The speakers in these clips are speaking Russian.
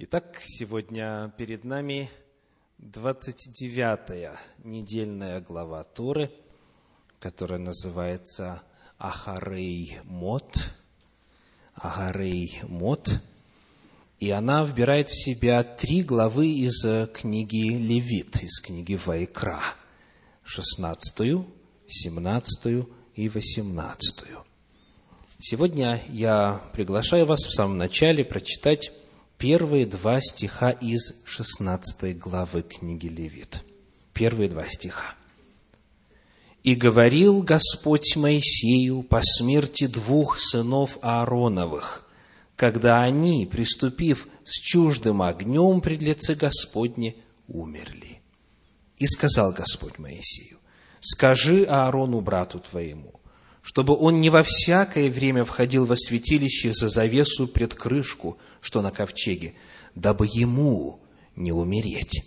Итак, сегодня перед нами 29-я недельная глава Торы, которая называется Ахарей Мот. Ахарей Мот. И она вбирает в себя три главы из книги Левит, из книги Вайкра. 16, 17 и 18. Сегодня я приглашаю вас в самом начале прочитать первые два стиха из 16 главы книги Левит. Первые два стиха. «И говорил Господь Моисею по смерти двух сынов Аароновых, когда они, приступив с чуждым огнем пред лице Господне, умерли. И сказал Господь Моисею, скажи Аарону, брату твоему, чтобы он не во всякое время входил во святилище за завесу пред крышку, что на ковчеге, дабы ему не умереть,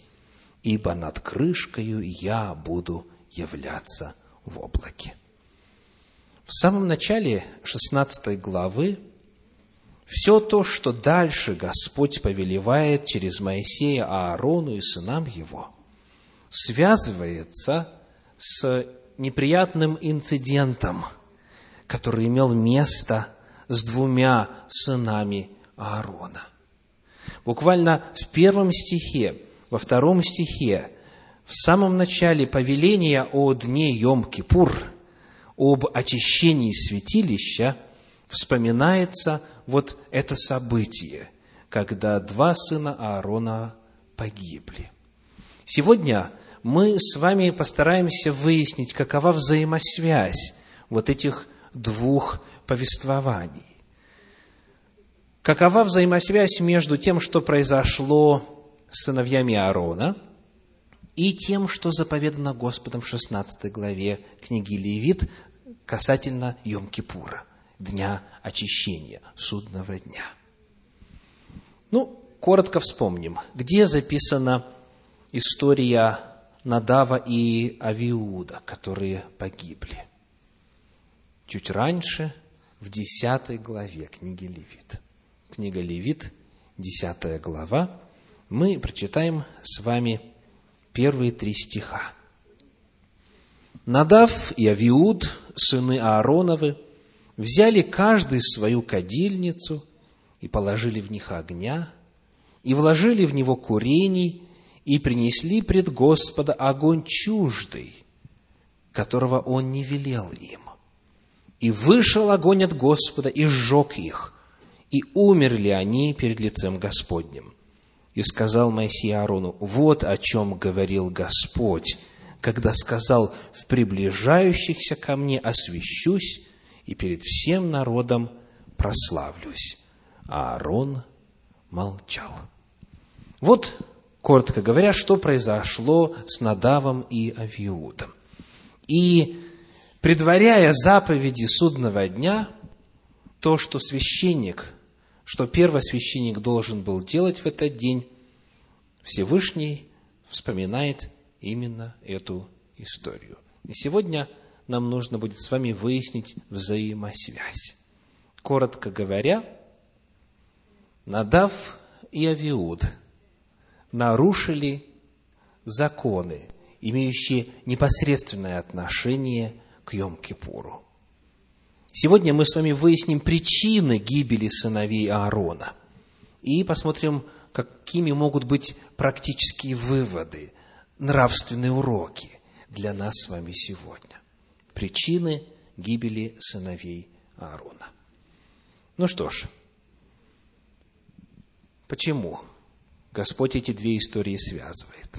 ибо над крышкою я буду являться в облаке. В самом начале 16 главы все то, что дальше Господь повелевает через Моисея Аарону и сынам его, связывается с неприятным инцидентом – который имел место с двумя сынами Аарона. Буквально в первом стихе, во втором стихе, в самом начале повеления о дне Йом-Кипур, об очищении святилища, вспоминается вот это событие, когда два сына Аарона погибли. Сегодня мы с вами постараемся выяснить, какова взаимосвязь вот этих двух повествований. Какова взаимосвязь между тем, что произошло с сыновьями Аарона, и тем, что заповедано Господом в 16 главе книги Левит касательно Йом-Кипура, дня очищения, судного дня. Ну, коротко вспомним, где записана история Надава и Авиуда, которые погибли чуть раньше, в 10 главе книги Левит. Книга Левит, 10 глава, мы прочитаем с вами первые три стиха. Надав и Авиуд, сыны Аароновы, взяли каждый свою кадильницу и положили в них огня, и вложили в него курений, и принесли пред Господа огонь чуждый, которого Он не велел им. И вышел огонь от Господа и сжег их, и умерли они перед лицем Господним. И сказал Моисей Аарону, вот о чем говорил Господь, когда сказал, в приближающихся ко мне освящусь и перед всем народом прославлюсь. А Аарон молчал. Вот, коротко говоря, что произошло с Надавом и Авиудом. И предваряя заповеди судного дня, то, что священник, что первосвященник должен был делать в этот день, Всевышний вспоминает именно эту историю. И сегодня нам нужно будет с вами выяснить взаимосвязь. Коротко говоря, Надав и Авиуд нарушили законы, имеющие непосредственное отношение к Йом-Кипуру. Сегодня мы с вами выясним причины гибели сыновей Аарона и посмотрим, какими могут быть практические выводы, нравственные уроки для нас с вами сегодня. Причины гибели сыновей Аарона. Ну что ж, почему Господь эти две истории связывает?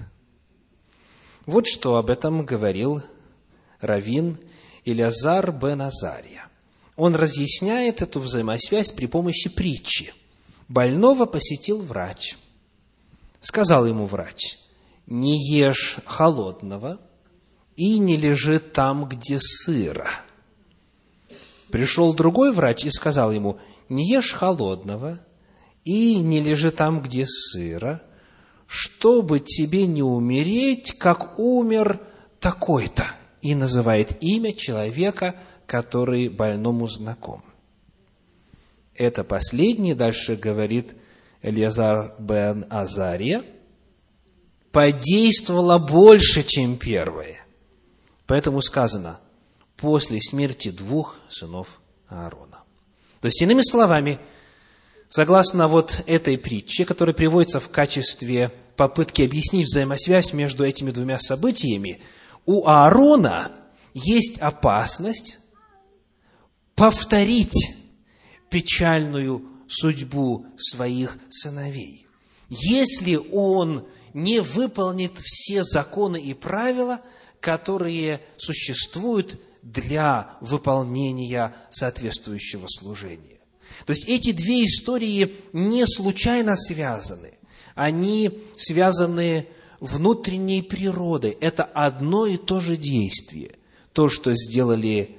Вот что об этом говорил Равин Илязар бен Азария. Он разъясняет эту взаимосвязь при помощи притчи. Больного посетил врач. Сказал ему врач, не ешь холодного и не лежи там, где сыро. Пришел другой врач и сказал ему, не ешь холодного и не лежи там, где сыро, чтобы тебе не умереть, как умер такой-то и называет имя человека, который больному знаком. Это последний дальше говорит, Элиазар бен Азария, подействовала больше, чем первое. Поэтому сказано, после смерти двух сынов Аарона. То есть, иными словами, согласно вот этой притче, которая приводится в качестве попытки объяснить взаимосвязь между этими двумя событиями, у Аарона есть опасность повторить печальную судьбу своих сыновей. Если он не выполнит все законы и правила, которые существуют для выполнения соответствующего служения. То есть эти две истории не случайно связаны. Они связаны внутренней природой. Это одно и то же действие. То, что сделали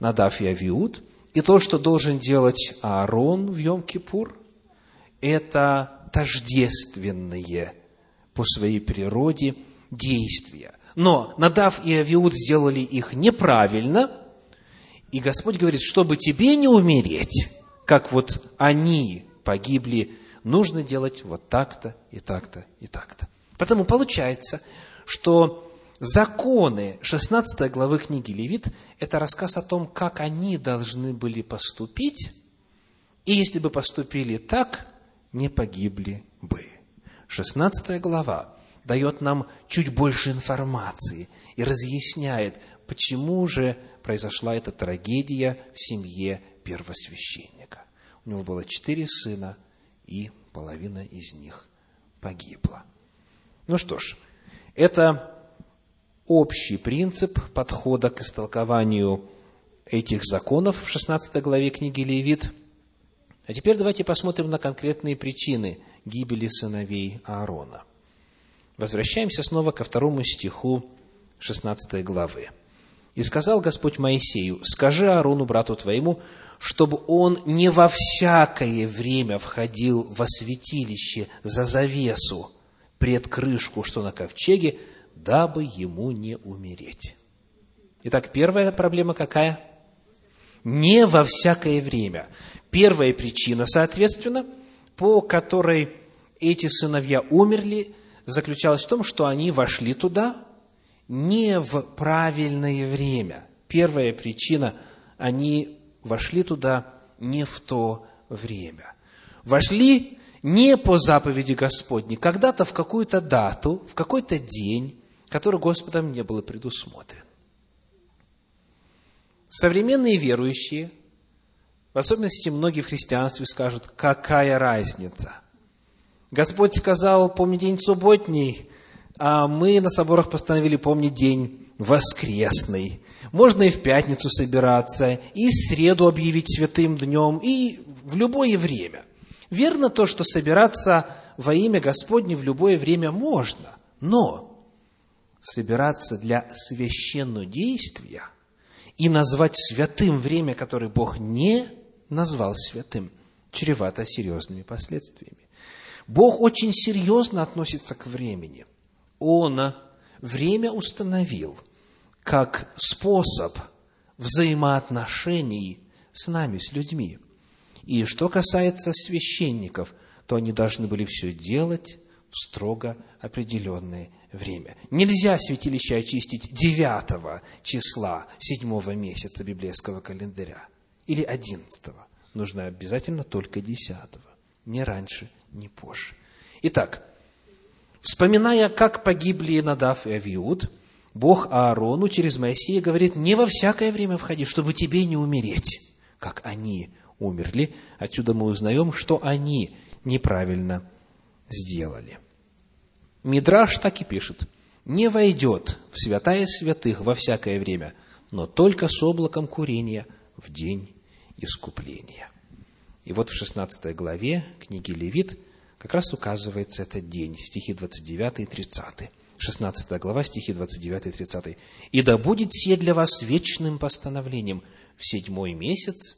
Надав и Авиуд, и то, что должен делать Аарон в Йом-Кипур, это тождественные по своей природе действия. Но Надав и Авиуд сделали их неправильно, и Господь говорит, чтобы тебе не умереть, как вот они погибли, нужно делать вот так-то и так-то и так-то. Потому получается, что законы 16 главы книги Левит – это рассказ о том, как они должны были поступить, и если бы поступили так, не погибли бы. 16 глава дает нам чуть больше информации и разъясняет, почему же произошла эта трагедия в семье первосвященника. У него было четыре сына, и половина из них погибла. Ну что ж, это общий принцип подхода к истолкованию этих законов в 16 главе книги Левит. А теперь давайте посмотрим на конкретные причины гибели сыновей Аарона – Возвращаемся снова ко второму стиху 16 главы. «И сказал Господь Моисею, скажи Аарону, брату твоему, чтобы он не во всякое время входил во святилище за завесу пред крышку, что на ковчеге, дабы ему не умереть». Итак, первая проблема какая? Не во всякое время. Первая причина, соответственно, по которой эти сыновья умерли – заключалась в том, что они вошли туда не в правильное время. Первая причина – они вошли туда не в то время. Вошли не по заповеди Господней, когда-то в какую-то дату, в какой-то день, который Господом не было предусмотрен. Современные верующие, в особенности многие в христианстве, скажут, какая разница – Господь сказал, помни день субботний, а мы на соборах постановили помнить день воскресный. Можно и в пятницу собираться, и среду объявить святым днем, и в любое время. Верно то, что собираться во имя Господне в любое время можно, но собираться для священного действия и назвать святым время, которое Бог не назвал святым, чревато серьезными последствиями. Бог очень серьезно относится к времени. Он время установил как способ взаимоотношений с нами, с людьми. И что касается священников, то они должны были все делать в строго определенное время. Нельзя святилище очистить 9 числа 7 месяца библейского календаря или 11. Нужно обязательно только 10, не раньше не позже. Итак, вспоминая, как погибли Надав и Авиуд, Бог Аарону через Моисея говорит, не во всякое время входи, чтобы тебе не умереть, как они умерли. Отсюда мы узнаем, что они неправильно сделали. Мидраш так и пишет. Не войдет в святая святых во всякое время, но только с облаком курения в день искупления. И вот в 16 главе книги Левит как раз указывается этот день, стихи 29 и 30. 16 глава, стихи 29 и 30. «И да будет все для вас вечным постановлением. В седьмой месяц,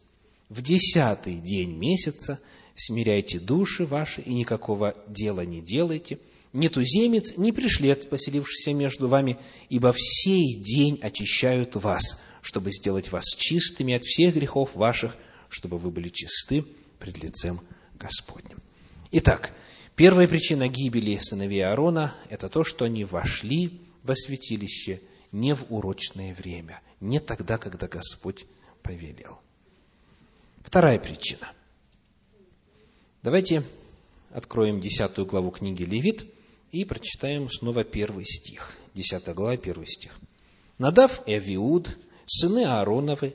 в десятый день месяца смиряйте души ваши и никакого дела не делайте, ни туземец, ни пришлец, поселившийся между вами, ибо в сей день очищают вас, чтобы сделать вас чистыми от всех грехов ваших, чтобы вы были чисты пред лицем Господним». Итак, первая причина гибели сыновей Аарона – это то, что они вошли во святилище не в урочное время, не тогда, когда Господь повелел. Вторая причина. Давайте откроем десятую главу книги Левит и прочитаем снова первый стих. Десятая глава, первый стих. «Надав и Авиуд, сыны Аароновы,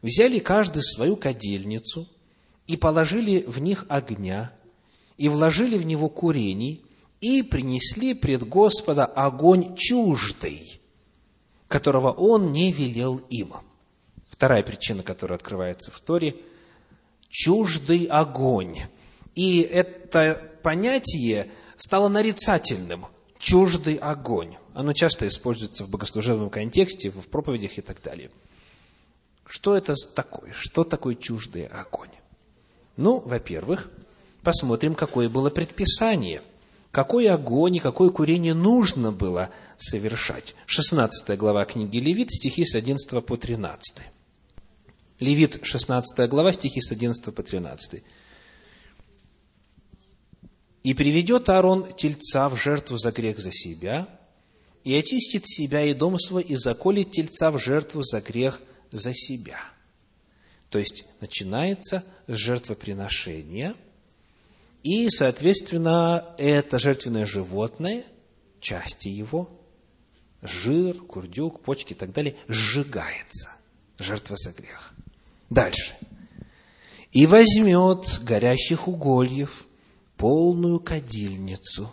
взяли каждый свою кадильницу и положили в них огня, и вложили в него курений, и принесли пред Господа огонь чуждый, которого он не велел им». Вторая причина, которая открывается в Торе – чуждый огонь. И это понятие стало нарицательным – чуждый огонь. Оно часто используется в богослужебном контексте, в проповедях и так далее. Что это такое? Что такое чуждый огонь? Ну, во-первых, посмотрим, какое было предписание. Какой огонь и какое курение нужно было совершать. 16 глава книги Левит, стихи с 11 по 13. Левит, 16 глава, стихи с 11 по 13. «И приведет Аарон тельца в жертву за грех за себя, и очистит себя и дом свой, и заколет тельца в жертву за грех за себя». То есть, начинается с жертвоприношения, и, соответственно, это жертвенное животное, части его, жир, курдюк, почки и так далее, сжигается. Жертва за грех. Дальше. «И возьмет горящих угольев полную кадильницу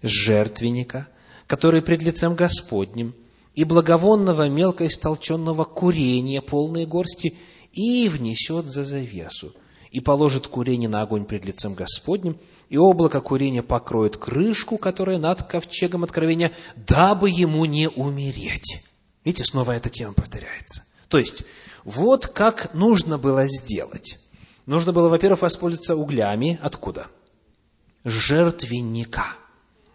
с жертвенника, который пред лицем Господним, и благовонного мелко истолченного курения полные горсти, и внесет за завесу, и положит курение на огонь пред лицем Господним, и облако курения покроет крышку, которая над ковчегом откровения, дабы ему не умереть». Видите, снова эта тема повторяется. То есть, вот как нужно было сделать. Нужно было, во-первых, воспользоваться углями. Откуда? Жертвенника.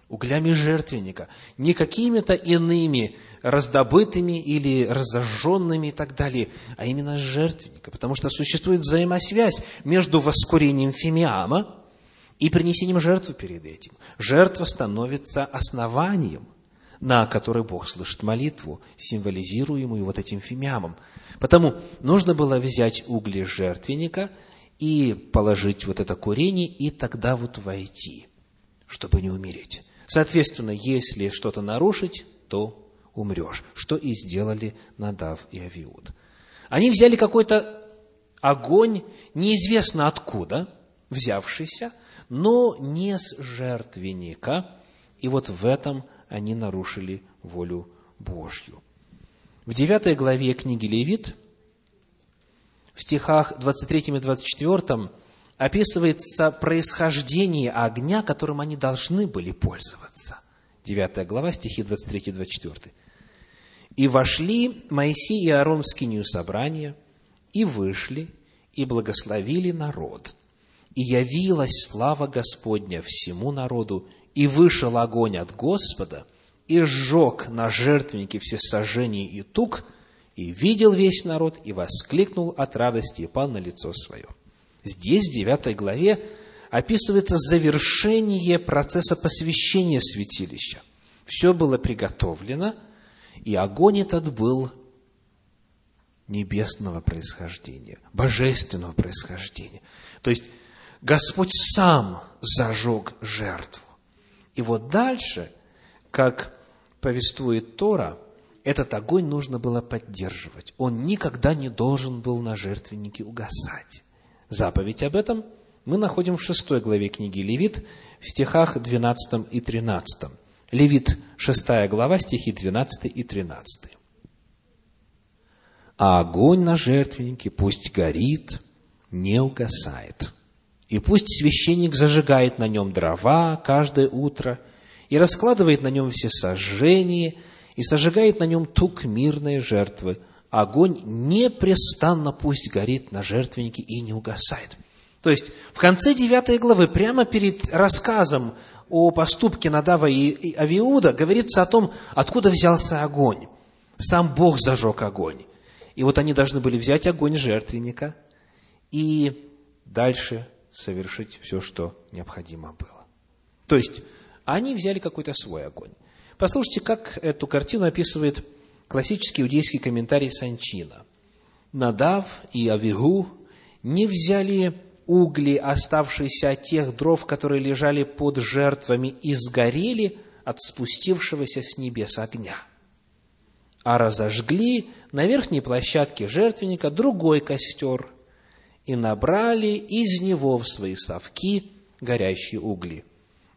Углями жертвенника. Не какими-то иными раздобытыми или разожженными и так далее, а именно жертвенника. Потому что существует взаимосвязь между воскурением фимиама и принесением жертвы перед этим. Жертва становится основанием, на которое Бог слышит молитву, символизируемую вот этим фимиамом – Потому нужно было взять угли жертвенника и положить вот это курение, и тогда вот войти, чтобы не умереть. Соответственно, если что-то нарушить, то умрешь, что и сделали Надав и Авиуд. Они взяли какой-то огонь, неизвестно откуда, взявшийся, но не с жертвенника, и вот в этом они нарушили волю Божью. В 9 главе книги Левит, в стихах 23 и 24, описывается происхождение огня, которым они должны были пользоваться. 9 глава, стихи 23 и 24. «И вошли Моисей и Аарон в скинию собрания, и вышли, и благословили народ. И явилась слава Господня всему народу, и вышел огонь от Господа, и сжег на жертвеннике все сожжения и тук, и видел весь народ, и воскликнул от радости, и пал на лицо свое. Здесь, в 9 главе, описывается завершение процесса посвящения святилища. Все было приготовлено, и огонь этот был небесного происхождения, божественного происхождения. То есть, Господь сам зажег жертву. И вот дальше, как повествует Тора, этот огонь нужно было поддерживать. Он никогда не должен был на жертвеннике угасать. Заповедь об этом мы находим в шестой главе книги Левит, в стихах 12 и 13. Левит, шестая глава, стихи 12 и 13. «А огонь на жертвеннике пусть горит, не угасает, и пусть священник зажигает на нем дрова каждое утро – и раскладывает на нем все сожжения, и сожигает на нем тук мирной жертвы. Огонь непрестанно пусть горит на жертвеннике и не угасает. То есть, в конце 9 главы, прямо перед рассказом о поступке Надава и Авиуда, говорится о том, откуда взялся огонь. Сам Бог зажег огонь. И вот они должны были взять огонь жертвенника и дальше совершить все, что необходимо было. То есть, они взяли какой-то свой огонь. Послушайте, как эту картину описывает классический иудейский комментарий Санчина. Надав и Авигу не взяли угли, оставшиеся от тех дров, которые лежали под жертвами, и сгорели от спустившегося с небес огня, а разожгли на верхней площадке жертвенника другой костер и набрали из него в свои совки горящие угли.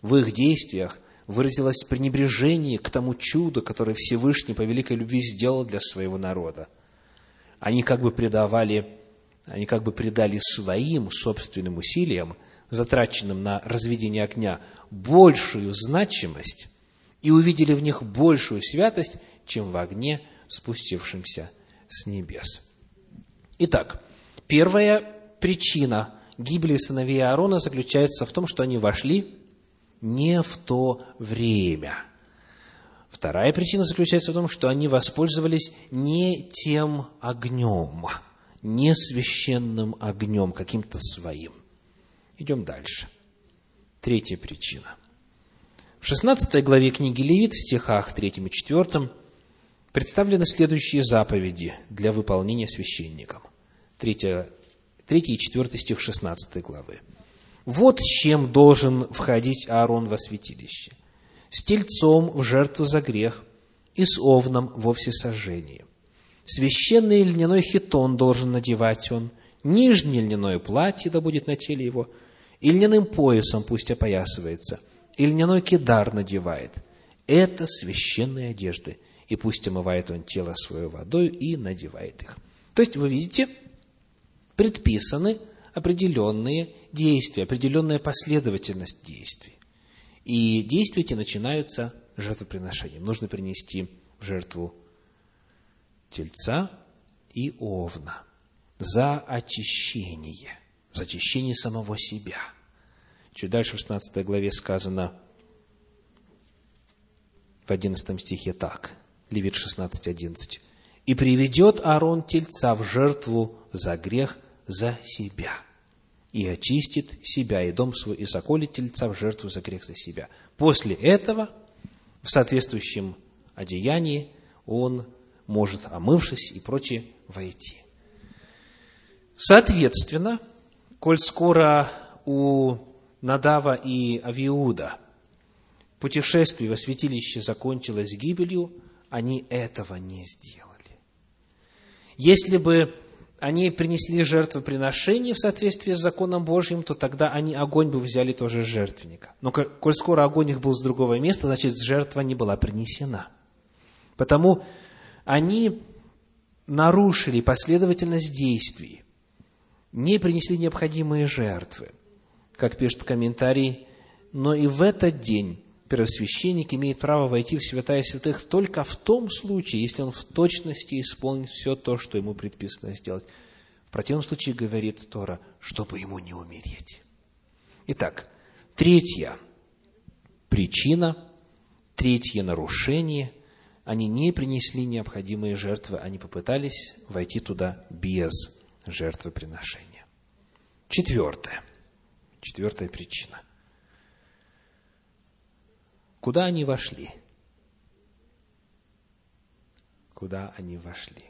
В их действиях выразилось пренебрежение к тому чуду, которое Всевышний по великой любви сделал для своего народа. Они как бы предавали они как бы придали своим собственным усилиям, затраченным на разведение огня, большую значимость и увидели в них большую святость, чем в огне, спустившемся с небес. Итак, первая причина гибели сыновей Аарона заключается в том, что они вошли не в то время. Вторая причина заключается в том, что они воспользовались не тем огнем – не священным огнем, каким-то своим. Идем дальше. Третья причина. В 16 главе книги Левит, в стихах 3 и 4, представлены следующие заповеди для выполнения священником. 3, 3 и 4 стих 16 главы. «Вот с чем должен входить Аарон во святилище. С тельцом в жертву за грех и с овном во всесожжение священный льняной хитон должен надевать он, нижнее льняное платье да будет на теле его, и льняным поясом пусть опоясывается, и льняной кидар надевает. Это священные одежды, и пусть омывает он тело свое водой и надевает их. То есть, вы видите, предписаны определенные действия, определенная последовательность действий. И действия эти начинаются жертвоприношением. Нужно принести в жертву тельца и овна за очищение, за очищение самого себя. Чуть дальше в 16 главе сказано в 11 стихе так, Левит 16, 11. «И приведет Аарон тельца в жертву за грех за себя, и очистит себя и дом свой, и заколет тельца в жертву за грех за себя». После этого, в соответствующем одеянии, он может, омывшись и прочее, войти. Соответственно, коль скоро у Надава и Авиуда путешествие во святилище закончилось гибелью, они этого не сделали. Если бы они принесли жертвоприношение в соответствии с законом Божьим, то тогда они огонь бы взяли тоже с жертвенника. Но коль скоро огонь их был с другого места, значит, жертва не была принесена. Потому они нарушили последовательность действий, не принесли необходимые жертвы. Как пишет комментарий, но и в этот день первосвященник имеет право войти в святая святых только в том случае, если он в точности исполнит все то, что ему предписано сделать. В противном случае, говорит Тора, чтобы ему не умереть. Итак, третья причина, третье нарушение – они не принесли необходимые жертвы, они попытались войти туда без жертвоприношения. Четвертое. Четвертая причина. Куда они вошли? Куда они вошли?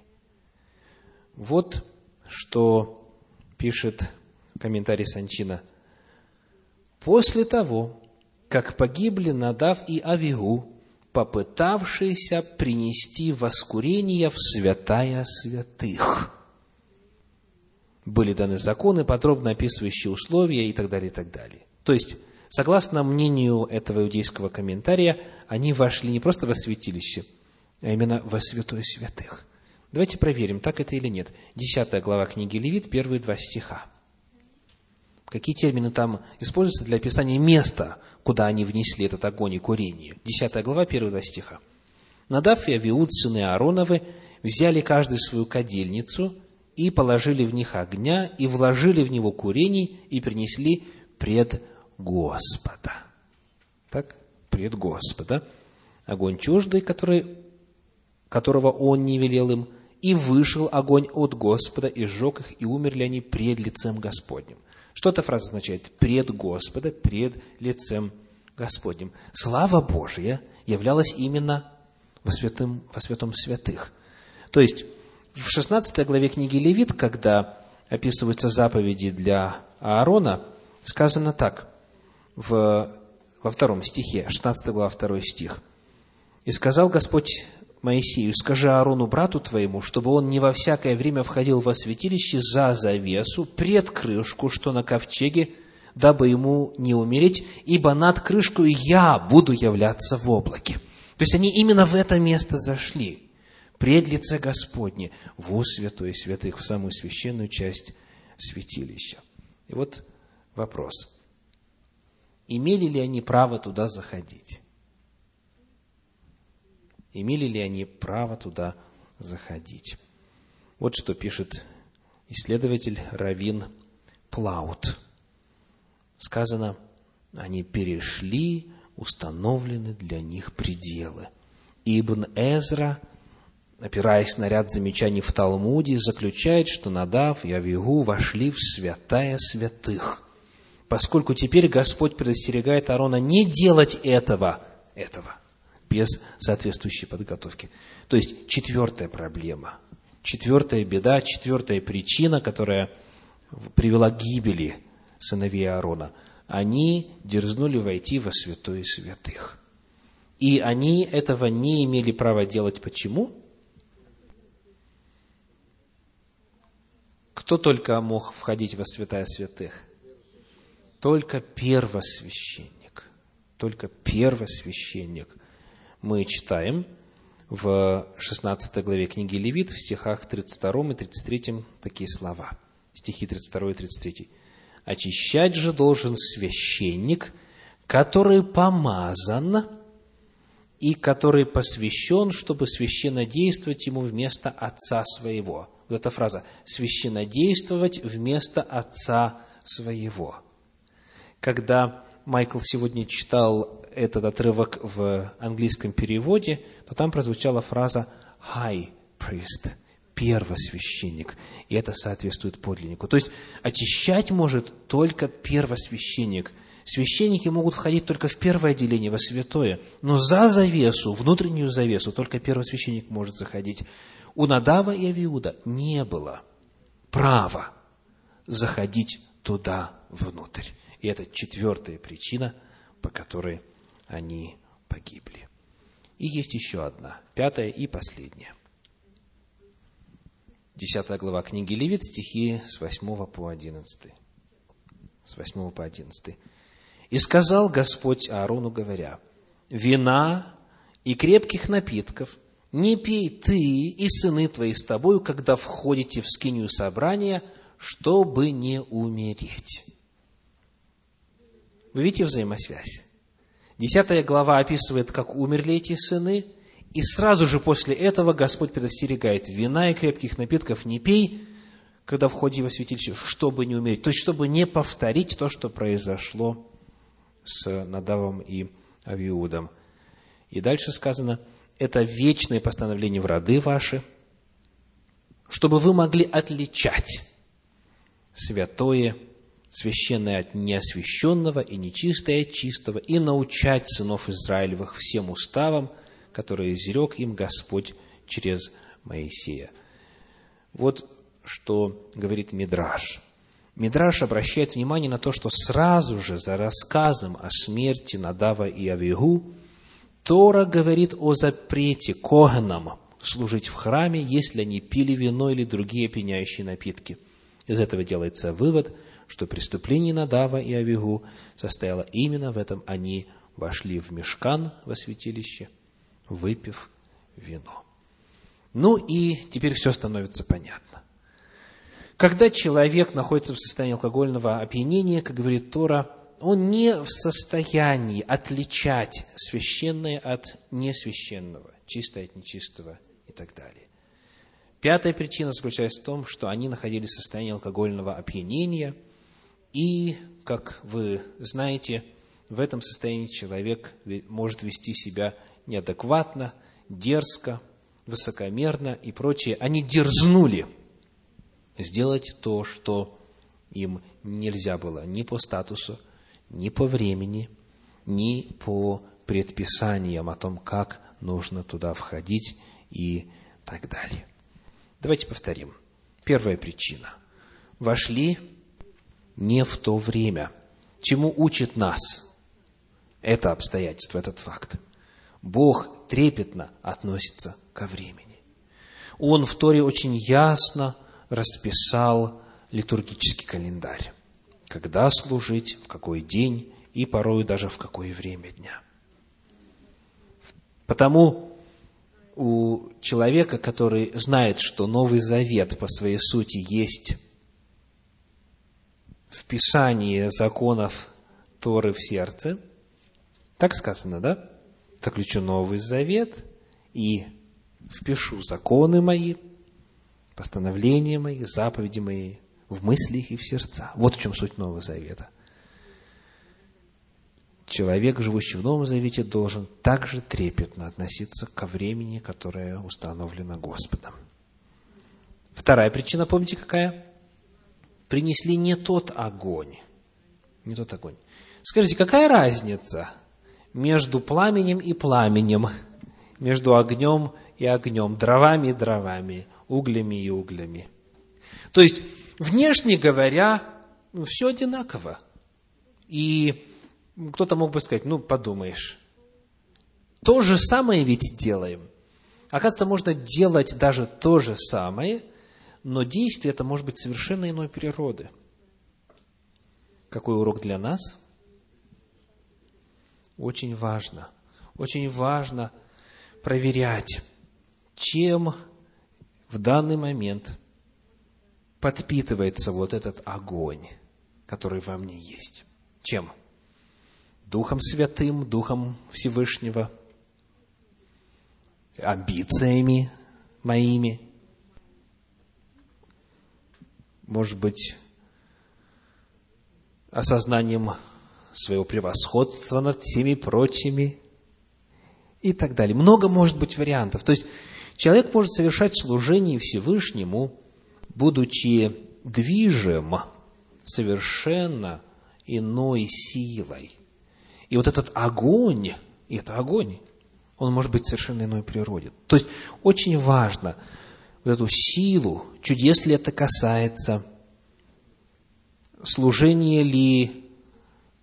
Вот что пишет комментарий Санчина. После того, как погибли Надав и Авигу, попытавшийся принести воскурение в святая святых. Были даны законы, подробно описывающие условия и так далее, и так далее. То есть, согласно мнению этого иудейского комментария, они вошли не просто во святилище, а именно во святой святых. Давайте проверим, так это или нет. Десятая глава книги Левит, первые два стиха. Какие термины там используются для описания места, куда они внесли этот огонь и курение. Десятая глава, первые два стиха. Надав и Авиуд, сыны Аароновы, взяли каждый свою кадильницу и положили в них огня, и вложили в него курений, и принесли пред Господа. Так, пред Господа. Огонь чуждый, который, которого он не велел им, и вышел огонь от Господа, и сжег их, и умерли они пред лицем Господним. Что эта фраза означает? Пред Господа, пред лицем Господним. Слава Божья являлась именно во святым, во святом святых. То есть, в 16 главе книги Левит, когда описываются заповеди для Аарона, сказано так, в, во втором стихе, 16 глава, 2 стих. «И сказал Господь Моисею, скажи Аарону, брату твоему, чтобы он не во всякое время входил во святилище за завесу, пред крышку, что на ковчеге, дабы ему не умереть, ибо над крышкой я буду являться в облаке». То есть они именно в это место зашли, пред лице Господне, в святое святых, в самую священную часть святилища. И вот вопрос. Имели ли они право туда заходить? имели ли они право туда заходить. Вот что пишет исследователь Равин Плаут. Сказано, они перешли установлены для них пределы. Ибн Эзра, опираясь на ряд замечаний в Талмуде, заключает, что Надав и Авигу вошли в святая святых. Поскольку теперь Господь предостерегает Аарона не делать этого, этого – без соответствующей подготовки. То есть четвертая проблема, четвертая беда, четвертая причина, которая привела к гибели сыновей Аарона. Они дерзнули войти во святое святых. И они этого не имели права делать. Почему? Кто только мог входить во святая святых? Только первосвященник. Только первосвященник мы читаем в 16 главе книги Левит, в стихах 32 и 33 такие слова. Стихи 32 и 33. «Очищать же должен священник, который помазан и который посвящен, чтобы священнодействовать ему вместо отца своего». Вот эта фраза «священнодействовать вместо отца своего». Когда Майкл сегодня читал этот отрывок в английском переводе, то там прозвучала фраза «high priest», первосвященник, и это соответствует подлиннику. То есть очищать может только первосвященник. Священники могут входить только в первое отделение, во святое, но за завесу, внутреннюю завесу, только первосвященник может заходить. У Надава и Авиуда не было права заходить туда внутрь. И это четвертая причина, по которой они погибли. И есть еще одна, пятая и последняя. Десятая глава книги Левит, стихи с 8 по 11. С 8 по 11. «И сказал Господь Аарону, говоря, «Вина и крепких напитков не пей ты и сыны твои с тобою, когда входите в скинию собрания, чтобы не умереть». Вы видите взаимосвязь? Десятая глава описывает, как умерли эти сыны, и сразу же после этого Господь предостерегает, вина и крепких напитков не пей, когда входи во святилище, чтобы не умереть. То есть, чтобы не повторить то, что произошло с Надавом и Авиудом. И дальше сказано, это вечное постановление в роды ваши, чтобы вы могли отличать святое священное от неосвященного и нечистое от чистого, и научать сынов Израилевых всем уставам, которые изрек им Господь через Моисея. Вот что говорит Мидраш. Мидраш обращает внимание на то, что сразу же за рассказом о смерти Надава и Авигу Тора говорит о запрете Коганам служить в храме, если они пили вино или другие пьянящие напитки. Из этого делается вывод – что преступление Надава и Авигу состояло именно в этом. Они вошли в мешкан во святилище, выпив вино. Ну и теперь все становится понятно. Когда человек находится в состоянии алкогольного опьянения, как говорит Тора, он не в состоянии отличать священное от несвященного, чистое от нечистого и так далее. Пятая причина заключается в том, что они находились в состоянии алкогольного опьянения – и, как вы знаете, в этом состоянии человек может вести себя неадекватно, дерзко, высокомерно и прочее. Они дерзнули сделать то, что им нельзя было ни по статусу, ни по времени, ни по предписаниям о том, как нужно туда входить и так далее. Давайте повторим. Первая причина. Вошли не в то время. Чему учит нас это обстоятельство, этот факт? Бог трепетно относится ко времени. Он в Торе очень ясно расписал литургический календарь. Когда служить, в какой день и порою даже в какое время дня. Потому у человека, который знает, что Новый Завет по своей сути есть вписание законов Торы в сердце, так сказано, да? Заключу Новый Завет и впишу законы мои, постановления мои, заповеди мои в мыслях и в сердца. Вот в чем суть Нового Завета. Человек, живущий в Новом Завете, должен также трепетно относиться ко времени, которое установлено Господом. Вторая причина, помните какая? Принесли не тот огонь. Не тот огонь. Скажите, какая разница между пламенем и пламенем, между огнем и огнем, дровами и дровами, углями и углями? То есть, внешне говоря, ну, все одинаково. И кто-то мог бы сказать, ну, подумаешь, то же самое ведь делаем. Оказывается, можно делать даже то же самое, но действие это может быть совершенно иной природы. Какой урок для нас? Очень важно, очень важно проверять, чем в данный момент подпитывается вот этот огонь, который во мне есть. Чем? Духом Святым, Духом Всевышнего, амбициями моими, может быть, осознанием своего превосходства над всеми прочими и так далее. Много может быть вариантов. То есть, человек может совершать служение Всевышнему, будучи движим совершенно иной силой. И вот этот огонь, и это огонь, он может быть совершенно иной природе. То есть, очень важно вот эту силу, чудес ли это касается, служения ли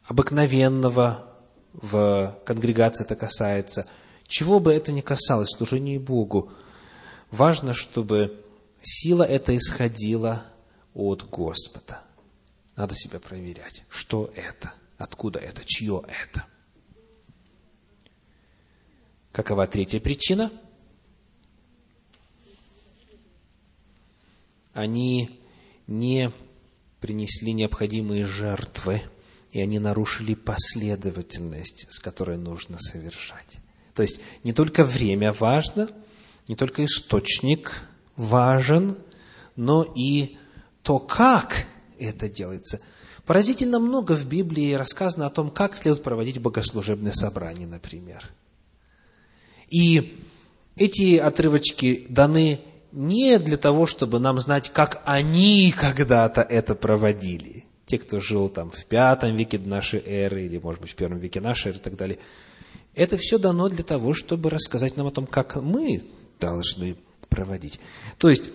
обыкновенного в конгрегации это касается, чего бы это ни касалось, служение Богу, важно, чтобы сила эта исходила от Господа. Надо себя проверять, что это, откуда это, чье это. Какова третья причина? Они не принесли необходимые жертвы – и они нарушили последовательность, с которой нужно совершать. То есть не только время важно, не только источник важен, но и то, как это делается. Поразительно много в Библии рассказано о том, как следует проводить богослужебное собрание, например. И эти отрывочки даны не для того, чтобы нам знать, как они когда-то это проводили – те, кто жил там в пятом веке нашей эры, или, может быть, в первом веке нашей эры и так далее. Это все дано для того, чтобы рассказать нам о том, как мы должны проводить. То есть,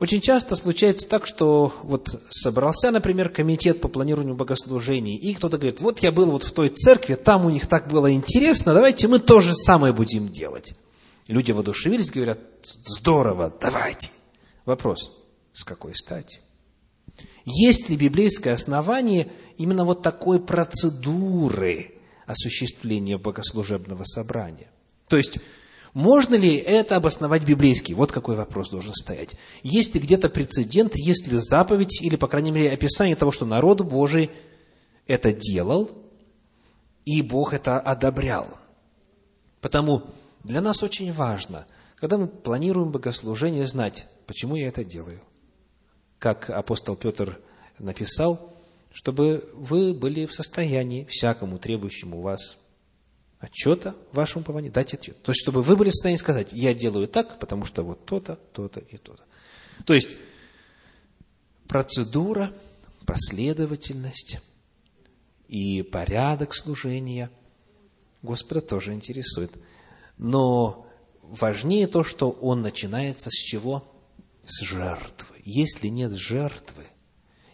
очень часто случается так, что вот собрался, например, комитет по планированию богослужений, и кто-то говорит, вот я был вот в той церкви, там у них так было интересно, давайте мы то же самое будем делать. Люди воодушевились, говорят, здорово, давайте. Вопрос, с какой стати? Есть ли библейское основание именно вот такой процедуры осуществления богослужебного собрания? То есть, можно ли это обосновать библейски? Вот какой вопрос должен стоять. Есть ли где-то прецедент, есть ли заповедь, или, по крайней мере, описание того, что народ Божий это делал, и Бог это одобрял. Потому для нас очень важно, когда мы планируем богослужение, знать, почему я это делаю – как апостол Петр написал, чтобы вы были в состоянии всякому требующему вас отчета в вашем уповании дать ответ. То есть, чтобы вы были в состоянии сказать, я делаю так, потому что вот то-то, то-то и то-то. То есть, процедура, последовательность и порядок служения Господа тоже интересует. Но важнее то, что он начинается с чего? С жертвы. Если нет жертвы,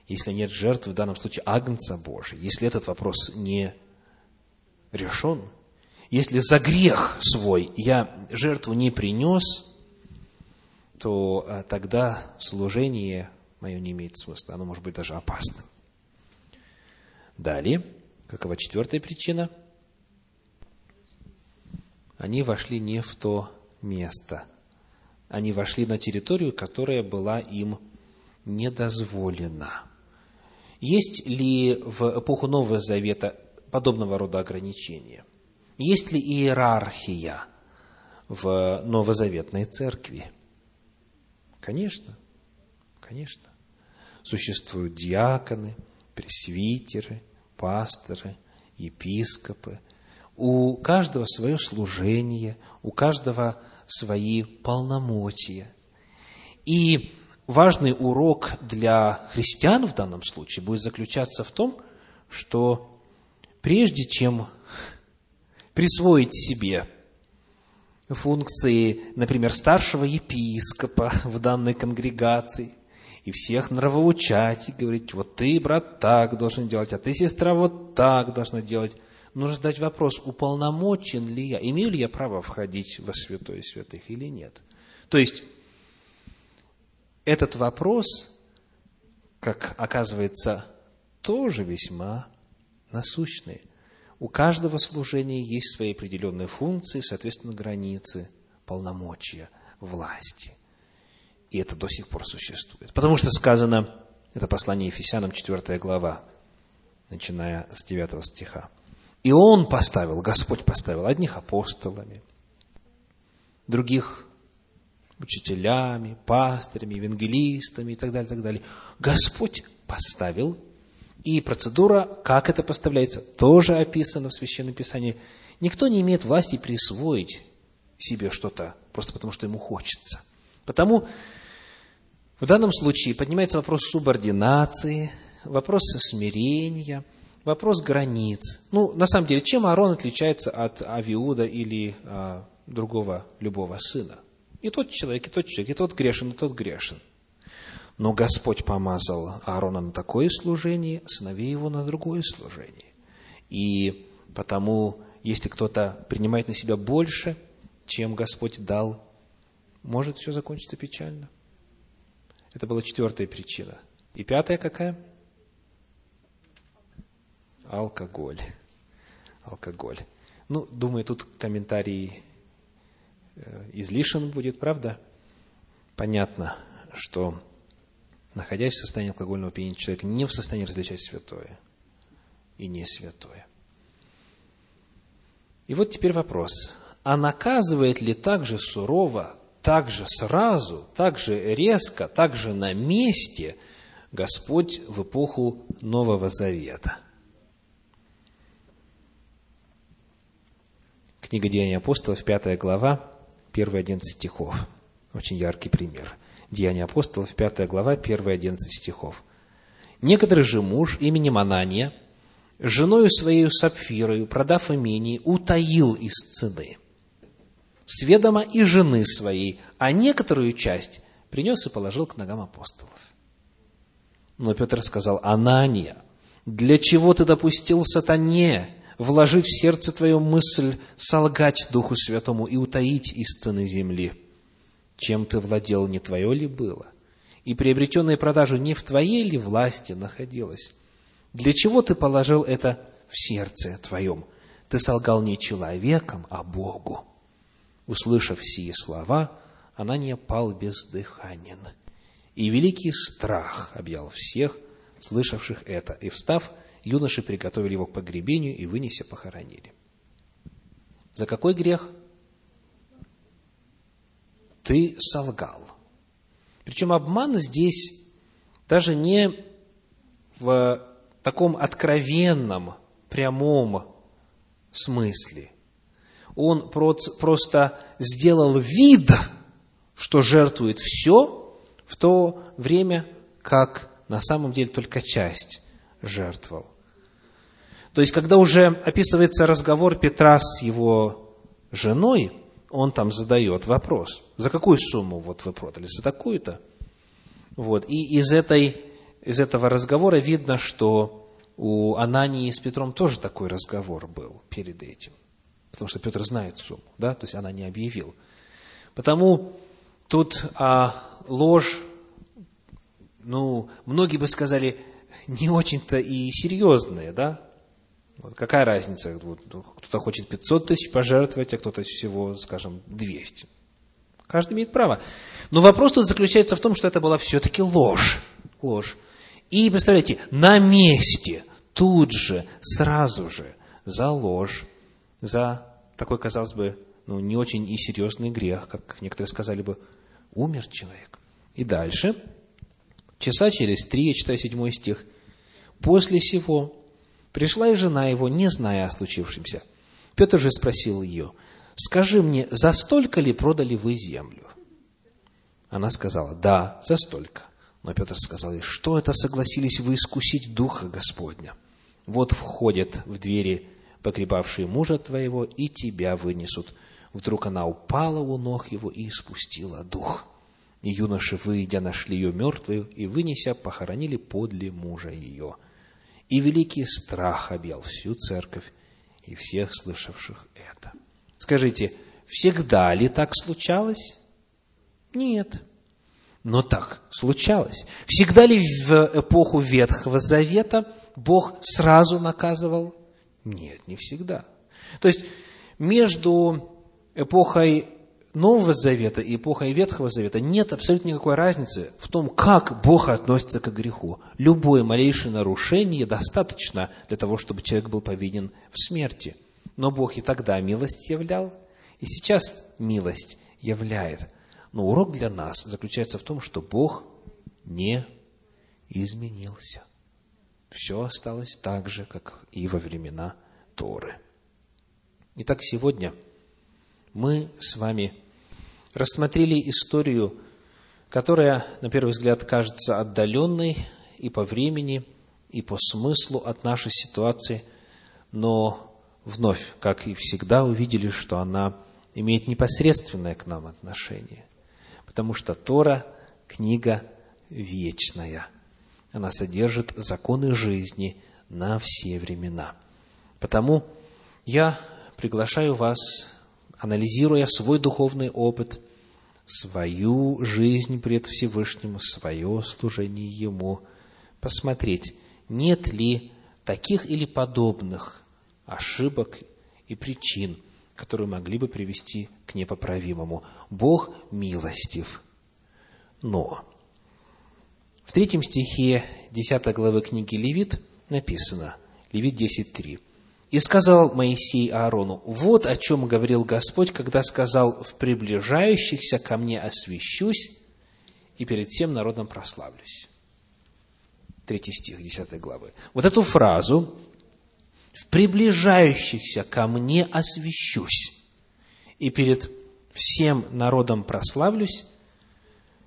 если нет жертвы, в данном случае Агнца Божия, если этот вопрос не решен, если за грех свой я жертву не принес, то а, тогда служение мое не имеет смысла, оно может быть даже опасным. Далее, какова четвертая причина? Они вошли не в то место. Они вошли на территорию, которая была им недозволена. Есть ли в эпоху Нового Завета подобного рода ограничения? Есть ли иерархия в новозаветной церкви? Конечно, конечно. Существуют диаконы, пресвитеры, пасторы, епископы. У каждого свое служение, у каждого свои полномочия. И важный урок для христиан в данном случае будет заключаться в том, что прежде чем присвоить себе функции, например, старшего епископа в данной конгрегации, и всех нравоучать, и говорить, вот ты, брат, так должен делать, а ты, сестра, вот так должна делать. Нужно задать вопрос, уполномочен ли я, имею ли я право входить во святое святых или нет. То есть, этот вопрос, как оказывается, тоже весьма насущный. У каждого служения есть свои определенные функции, соответственно, границы, полномочия, власти. И это до сих пор существует. Потому что сказано, это послание Ефесянам, 4 глава, начиная с 9 стиха. И Он поставил, Господь поставил одних апостолами, других учителями, пастырями, евангелистами и так далее, так далее. Господь поставил, и процедура, как это поставляется, тоже описана в Священном Писании. Никто не имеет власти присвоить себе что-то просто потому, что ему хочется. Потому в данном случае поднимается вопрос субординации, вопрос смирения, вопрос границ. Ну, на самом деле, чем Аарон отличается от Авиуда или а, другого любого сына? И тот человек, и тот человек, и тот грешен, и тот грешен. Но Господь помазал Аарона на такое служение, сыновей его на другое служение. И потому, если кто-то принимает на себя больше, чем Господь дал, может все закончиться печально. Это была четвертая причина. И пятая какая? Алкоголь. Алкоголь. Ну, думаю, тут комментарий э, излишен будет, правда? Понятно, что находясь в состоянии алкогольного опьянения, человек не в состоянии различать святое и не святое. И вот теперь вопрос. А наказывает ли так же сурово так же сразу, так же резко, так же на месте Господь в эпоху Нового Завета. Книга Деяний апостолов, 5 глава, 1-11 стихов. Очень яркий пример. Деяния апостолов, 5 глава, 1-11 стихов. Некоторый же муж именем Анания, женою своей Сапфирою, продав имение, утаил из цены – с ведома и жены своей, а некоторую часть принес и положил к ногам апостолов. Но Петр сказал, Анания, для чего ты допустил сатане вложить в сердце твою мысль солгать Духу Святому и утаить из цены земли? Чем ты владел, не твое ли было? И приобретенная продажу не в твоей ли власти находилась? Для чего ты положил это в сердце твоем? Ты солгал не человеком, а Богу. Услышав сие слова, Анания пал бездыханен. И великий страх объял всех, слышавших это. И встав, юноши приготовили его к погребению и, вынеся, похоронили. За какой грех? Ты солгал. Причем обман здесь даже не в таком откровенном, прямом смысле – он просто сделал вид, что жертвует все, в то время как на самом деле только часть жертвовал. То есть, когда уже описывается разговор Петра с его женой, он там задает вопрос, за какую сумму вот вы продали, за такую-то? Вот. И из, этой, из этого разговора видно, что у Анании с Петром тоже такой разговор был перед этим. Потому что Петр знает сумму, да, то есть она не объявил. Потому тут а, ложь, ну, многие бы сказали, не очень-то и серьезная, да, вот какая разница? Вот, кто-то хочет 500 тысяч пожертвовать, а кто-то всего, скажем, 200. Каждый имеет право. Но вопрос тут заключается в том, что это была все-таки ложь. Ложь. И, представляете, на месте, тут же, сразу же, за ложь, за такой, казалось бы, ну, не очень и серьезный грех, как некоторые сказали бы, умер человек. И дальше, часа через три, я читаю седьмой стих, после сего Пришла и жена его, не зная о случившемся. Петр же спросил ее, скажи мне, за столько ли продали вы землю? Она сказала, да, за столько. Но Петр сказал ей, что это согласились вы искусить Духа Господня? Вот входят в двери погребавшие мужа твоего, и тебя вынесут. Вдруг она упала у ног его и испустила дух. И юноши, выйдя, нашли ее мертвую, и, вынеся, похоронили подле мужа ее и великий страх объял всю церковь и всех слышавших это. Скажите, всегда ли так случалось? Нет. Но так случалось. Всегда ли в эпоху Ветхого Завета Бог сразу наказывал? Нет, не всегда. То есть между эпохой Нового Завета и эпохой Ветхого Завета нет абсолютно никакой разницы в том, как Бог относится к греху. Любое малейшее нарушение достаточно для того, чтобы человек был повинен в смерти. Но Бог и тогда милость являл, и сейчас милость являет. Но урок для нас заключается в том, что Бог не изменился. Все осталось так же, как и во времена Торы. Итак, сегодня – мы с вами рассмотрели историю, которая, на первый взгляд, кажется отдаленной и по времени, и по смыслу от нашей ситуации, но вновь, как и всегда, увидели, что она имеет непосредственное к нам отношение, потому что Тора – книга вечная. Она содержит законы жизни на все времена. Потому я приглашаю вас анализируя свой духовный опыт, свою жизнь пред Всевышним, свое служение Ему, посмотреть, нет ли таких или подобных ошибок и причин, которые могли бы привести к непоправимому. Бог милостив. Но в третьем стихе 10 главы книги Левит написано, Левит 10.3, и сказал Моисей Аарону, вот о чем говорил Господь, когда сказал, в приближающихся ко мне освящусь и перед всем народом прославлюсь. Третий стих 10 главы. Вот эту фразу «в приближающихся ко мне освящусь и перед всем народом прославлюсь»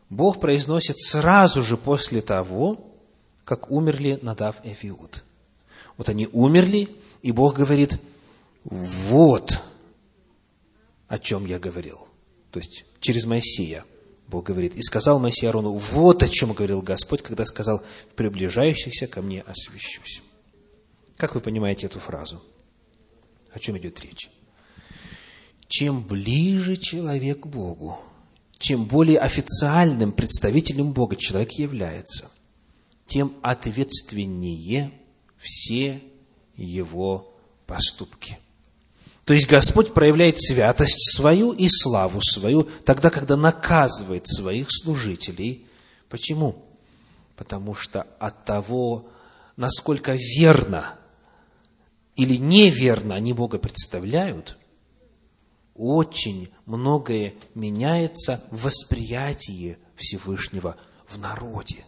Бог произносит сразу же после того, как умерли Надав и Эфиуд. Вот они умерли, и Бог говорит, вот о чем я говорил. То есть через Моисея Бог говорит. И сказал Моисей Арону, вот о чем говорил Господь, когда сказал, приближающихся ко мне освящусь. Как вы понимаете эту фразу? О чем идет речь? Чем ближе человек к Богу, чем более официальным представителем Бога человек является, тем ответственнее все его поступки. То есть Господь проявляет святость свою и славу свою тогда, когда наказывает своих служителей. Почему? Потому что от того, насколько верно или неверно они Бога представляют, очень многое меняется в восприятии Всевышнего в народе.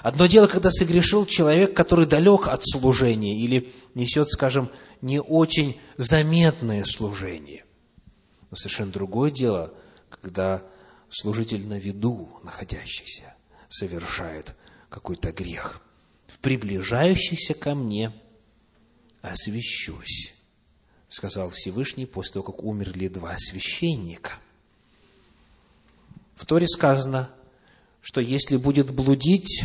Одно дело, когда согрешил человек, который далек от служения или несет, скажем, не очень заметное служение. Но совершенно другое дело, когда служитель на виду находящийся совершает какой-то грех. В приближающийся ко мне освящусь, сказал Всевышний после того, как умерли два священника. В Торе сказано, что если будет блудить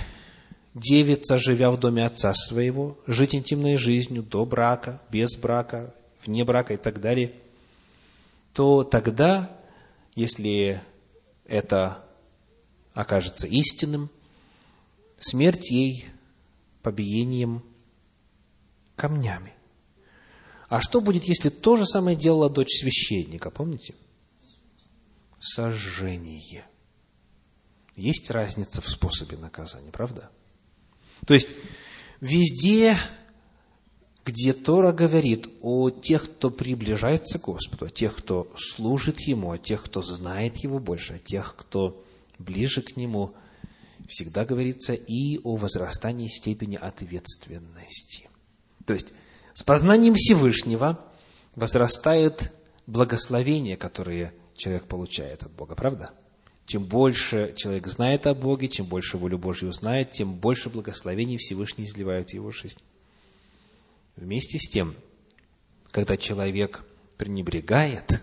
девица, живя в доме отца своего, жить интимной жизнью до брака, без брака, вне брака и так далее, то тогда, если это окажется истинным, смерть ей побиением камнями. А что будет, если то же самое делала дочь священника, помните? Сожжение. Есть разница в способе наказания, правда? То есть, везде, где Тора говорит о тех, кто приближается к Господу, о тех, кто служит Ему, о тех, кто знает Его больше, о тех, кто ближе к Нему, всегда говорится и о возрастании степени ответственности. То есть, с познанием Всевышнего возрастает благословение, которое человек получает от Бога, правда? Чем больше человек знает о Боге, чем больше волю Божью знает, тем больше благословений Всевышний изливает в его жизнь. Вместе с тем, когда человек пренебрегает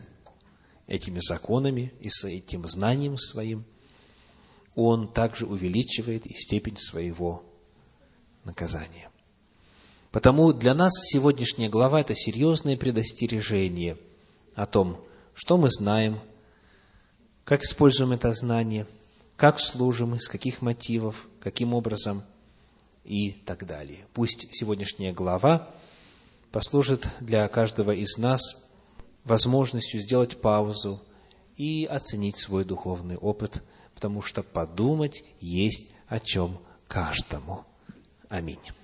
этими законами и этим знанием своим, он также увеличивает и степень своего наказания. Потому для нас сегодняшняя глава – это серьезное предостережение о том, что мы знаем, как используем это знание, как служим, из каких мотивов, каким образом и так далее. Пусть сегодняшняя глава послужит для каждого из нас возможностью сделать паузу и оценить свой духовный опыт – потому что подумать есть о чем каждому. Аминь.